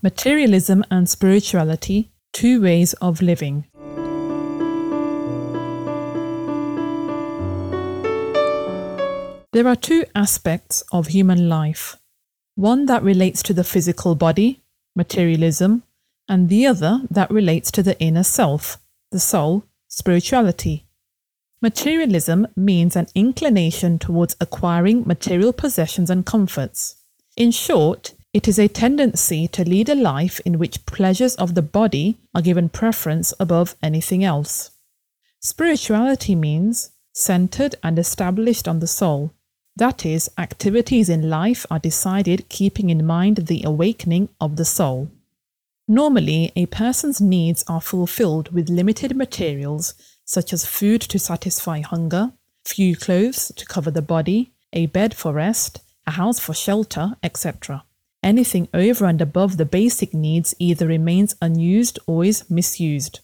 Materialism and spirituality, two ways of living. There are two aspects of human life one that relates to the physical body, materialism, and the other that relates to the inner self, the soul, spirituality. Materialism means an inclination towards acquiring material possessions and comforts. In short, it is a tendency to lead a life in which pleasures of the body are given preference above anything else. Spirituality means centered and established on the soul. That is, activities in life are decided keeping in mind the awakening of the soul. Normally, a person's needs are fulfilled with limited materials such as food to satisfy hunger, few clothes to cover the body, a bed for rest, a house for shelter, etc. Anything over and above the basic needs either remains unused or is misused.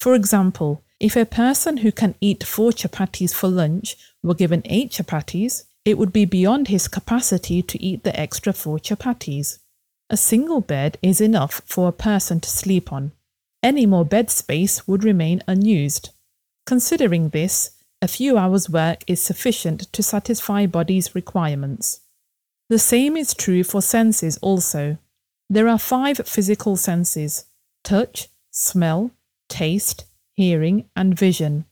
For example, if a person who can eat four chapatis for lunch were given eight chapatis, it would be beyond his capacity to eat the extra four chapatis. A single bed is enough for a person to sleep on. Any more bed space would remain unused. Considering this, a few hours' work is sufficient to satisfy body's requirements. The same is true for senses also. There are five physical senses touch, smell, taste, hearing, and vision.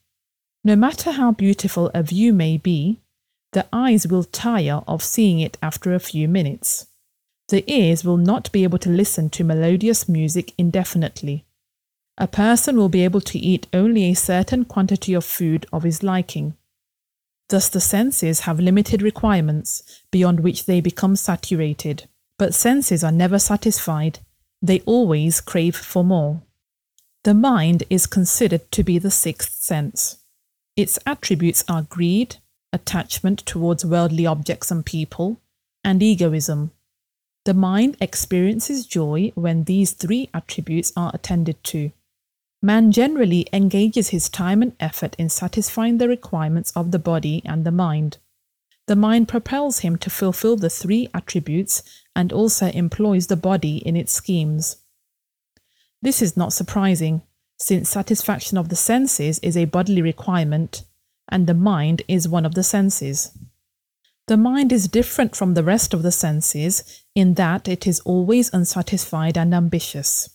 No matter how beautiful a view may be, the eyes will tire of seeing it after a few minutes. The ears will not be able to listen to melodious music indefinitely. A person will be able to eat only a certain quantity of food of his liking. Thus, the senses have limited requirements beyond which they become saturated. But senses are never satisfied, they always crave for more. The mind is considered to be the sixth sense. Its attributes are greed, attachment towards worldly objects and people, and egoism. The mind experiences joy when these three attributes are attended to. Man generally engages his time and effort in satisfying the requirements of the body and the mind. The mind propels him to fulfill the three attributes and also employs the body in its schemes. This is not surprising, since satisfaction of the senses is a bodily requirement, and the mind is one of the senses. The mind is different from the rest of the senses in that it is always unsatisfied and ambitious.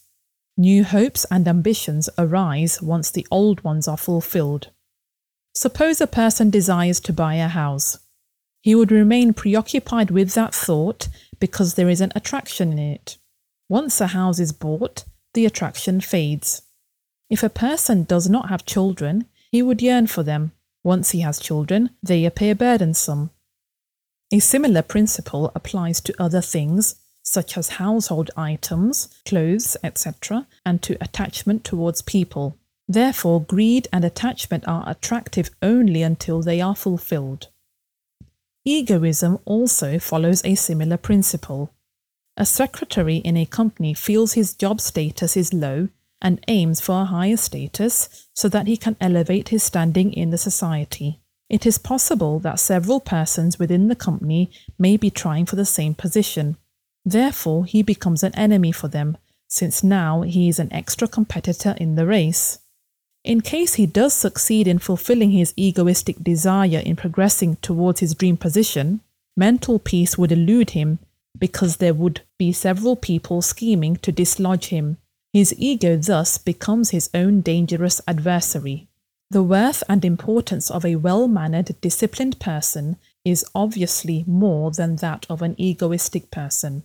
New hopes and ambitions arise once the old ones are fulfilled. Suppose a person desires to buy a house. He would remain preoccupied with that thought because there is an attraction in it. Once a house is bought, the attraction fades. If a person does not have children, he would yearn for them. Once he has children, they appear burdensome. A similar principle applies to other things such as household items, clothes, etc., and to attachment towards people. Therefore, greed and attachment are attractive only until they are fulfilled. Egoism also follows a similar principle. A secretary in a company feels his job status is low and aims for a higher status so that he can elevate his standing in the society. It is possible that several persons within the company may be trying for the same position, Therefore, he becomes an enemy for them, since now he is an extra competitor in the race. In case he does succeed in fulfilling his egoistic desire in progressing towards his dream position, mental peace would elude him because there would be several people scheming to dislodge him. His ego thus becomes his own dangerous adversary. The worth and importance of a well mannered, disciplined person is obviously more than that of an egoistic person.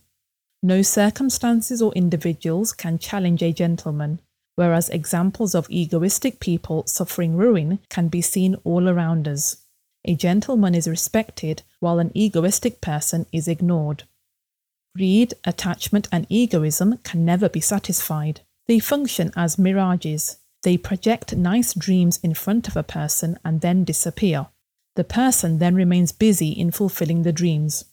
No circumstances or individuals can challenge a gentleman, whereas examples of egoistic people suffering ruin can be seen all around us. A gentleman is respected while an egoistic person is ignored. Greed, attachment, and egoism can never be satisfied. They function as mirages. They project nice dreams in front of a person and then disappear. The person then remains busy in fulfilling the dreams.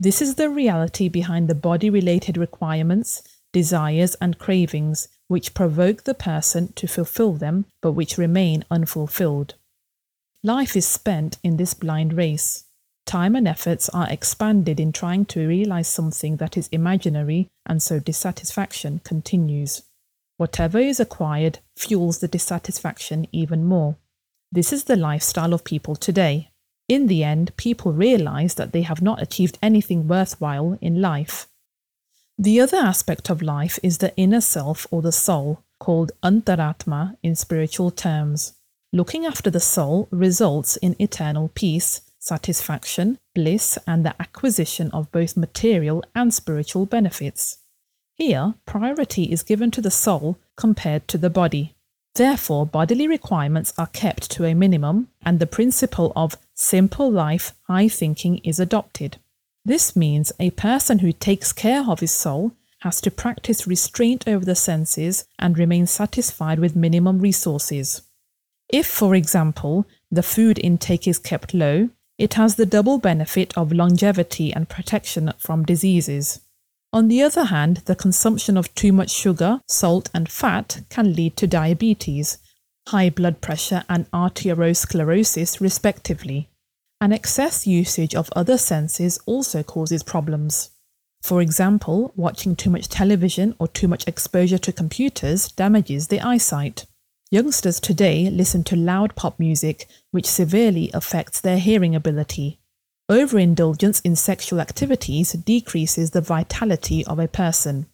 This is the reality behind the body related requirements, desires, and cravings which provoke the person to fulfill them but which remain unfulfilled. Life is spent in this blind race. time and efforts are expanded in trying to realize something that is imaginary, and so dissatisfaction continues. Whatever is acquired fuels the dissatisfaction even more. This is the lifestyle of people today. In the end, people realize that they have not achieved anything worthwhile in life. The other aspect of life is the inner self or the soul, called antaratma in spiritual terms. Looking after the soul results in eternal peace, satisfaction, bliss, and the acquisition of both material and spiritual benefits. Here, priority is given to the soul compared to the body. Therefore, bodily requirements are kept to a minimum, and the principle of simple life, high thinking is adopted. This means a person who takes care of his soul has to practice restraint over the senses and remain satisfied with minimum resources. If, for example, the food intake is kept low, it has the double benefit of longevity and protection from diseases. On the other hand, the consumption of too much sugar, salt, and fat can lead to diabetes, high blood pressure, and arteriosclerosis, respectively. An excess usage of other senses also causes problems. For example, watching too much television or too much exposure to computers damages the eyesight. Youngsters today listen to loud pop music, which severely affects their hearing ability. Overindulgence in sexual activities decreases the vitality of a person.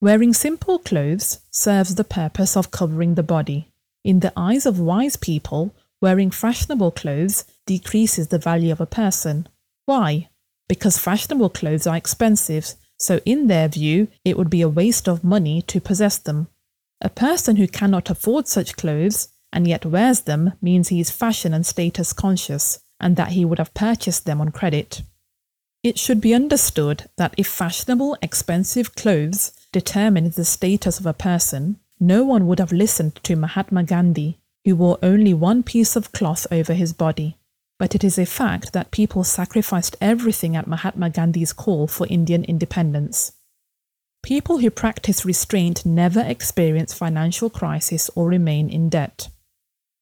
Wearing simple clothes serves the purpose of covering the body. In the eyes of wise people, wearing fashionable clothes decreases the value of a person. Why? Because fashionable clothes are expensive, so in their view, it would be a waste of money to possess them. A person who cannot afford such clothes and yet wears them means he is fashion and status conscious, and that he would have purchased them on credit. It should be understood that if fashionable, expensive clothes determine the status of a person, no one would have listened to Mahatma Gandhi, who wore only one piece of cloth over his body. But it is a fact that people sacrificed everything at Mahatma Gandhi's call for Indian independence. People who practice restraint never experience financial crisis or remain in debt.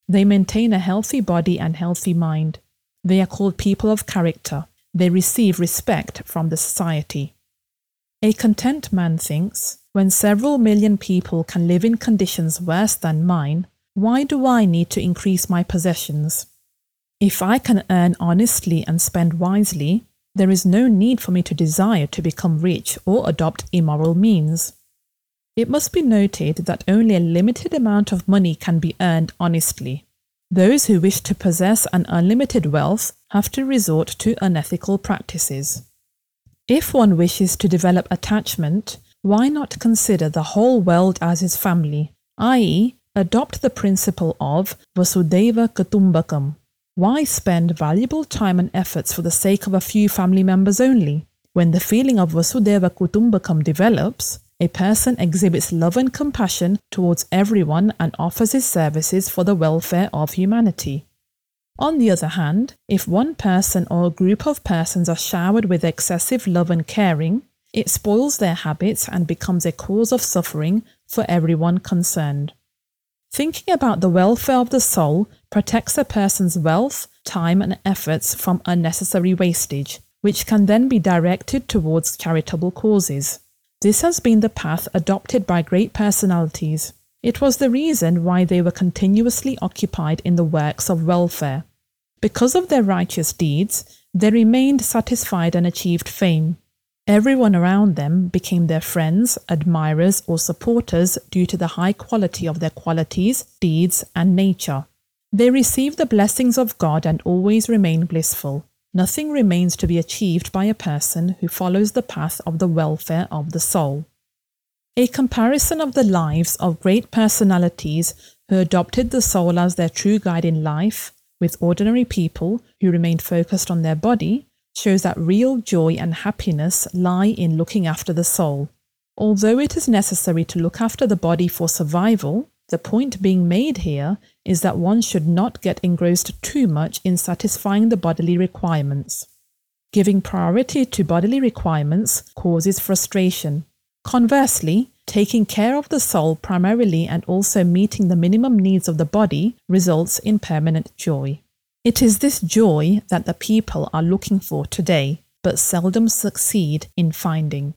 They maintain a healthy body and healthy mind. They are called people of character. They receive respect from the society. A content man thinks, when several million people can live in conditions worse than mine, why do I need to increase my possessions? If I can earn honestly and spend wisely, there is no need for me to desire to become rich or adopt immoral means. It must be noted that only a limited amount of money can be earned honestly. Those who wish to possess an unlimited wealth have to resort to unethical practices. If one wishes to develop attachment, why not consider the whole world as his family, i.e., adopt the principle of Vasudhaiva Kutumbakam. Why spend valuable time and efforts for the sake of a few family members only? When the feeling of Vasudhaiva Kutumbakam develops, a person exhibits love and compassion towards everyone and offers his services for the welfare of humanity. On the other hand, if one person or a group of persons are showered with excessive love and caring, it spoils their habits and becomes a cause of suffering for everyone concerned. Thinking about the welfare of the soul protects a person's wealth, time, and efforts from unnecessary wastage, which can then be directed towards charitable causes. This has been the path adopted by great personalities. It was the reason why they were continuously occupied in the works of welfare. Because of their righteous deeds, they remained satisfied and achieved fame. Everyone around them became their friends, admirers, or supporters due to the high quality of their qualities, deeds, and nature. They receive the blessings of God and always remain blissful. Nothing remains to be achieved by a person who follows the path of the welfare of the soul. A comparison of the lives of great personalities who adopted the soul as their true guide in life with ordinary people who remained focused on their body shows that real joy and happiness lie in looking after the soul. Although it is necessary to look after the body for survival, the point being made here is that one should not get engrossed too much in satisfying the bodily requirements. Giving priority to bodily requirements causes frustration. Conversely, taking care of the soul primarily and also meeting the minimum needs of the body results in permanent joy. It is this joy that the people are looking for today, but seldom succeed in finding.